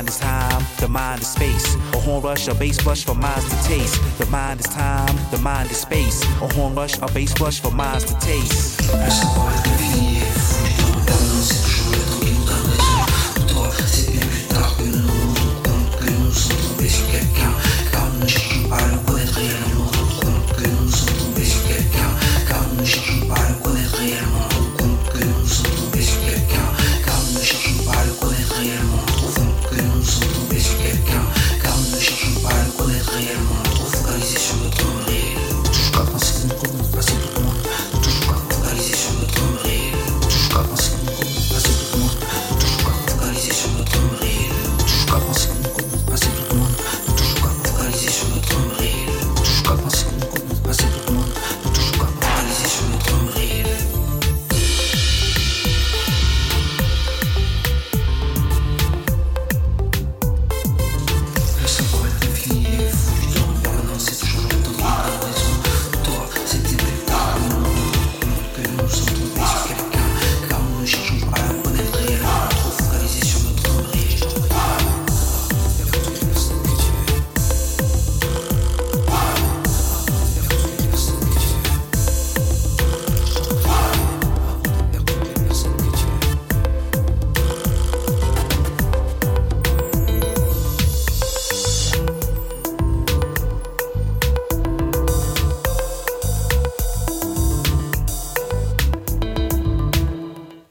mind is time, the mind is space. A horn rush, a bass rush for minds to taste. The mind is time, the mind is space. A horn rush, a bass rush for minds to taste.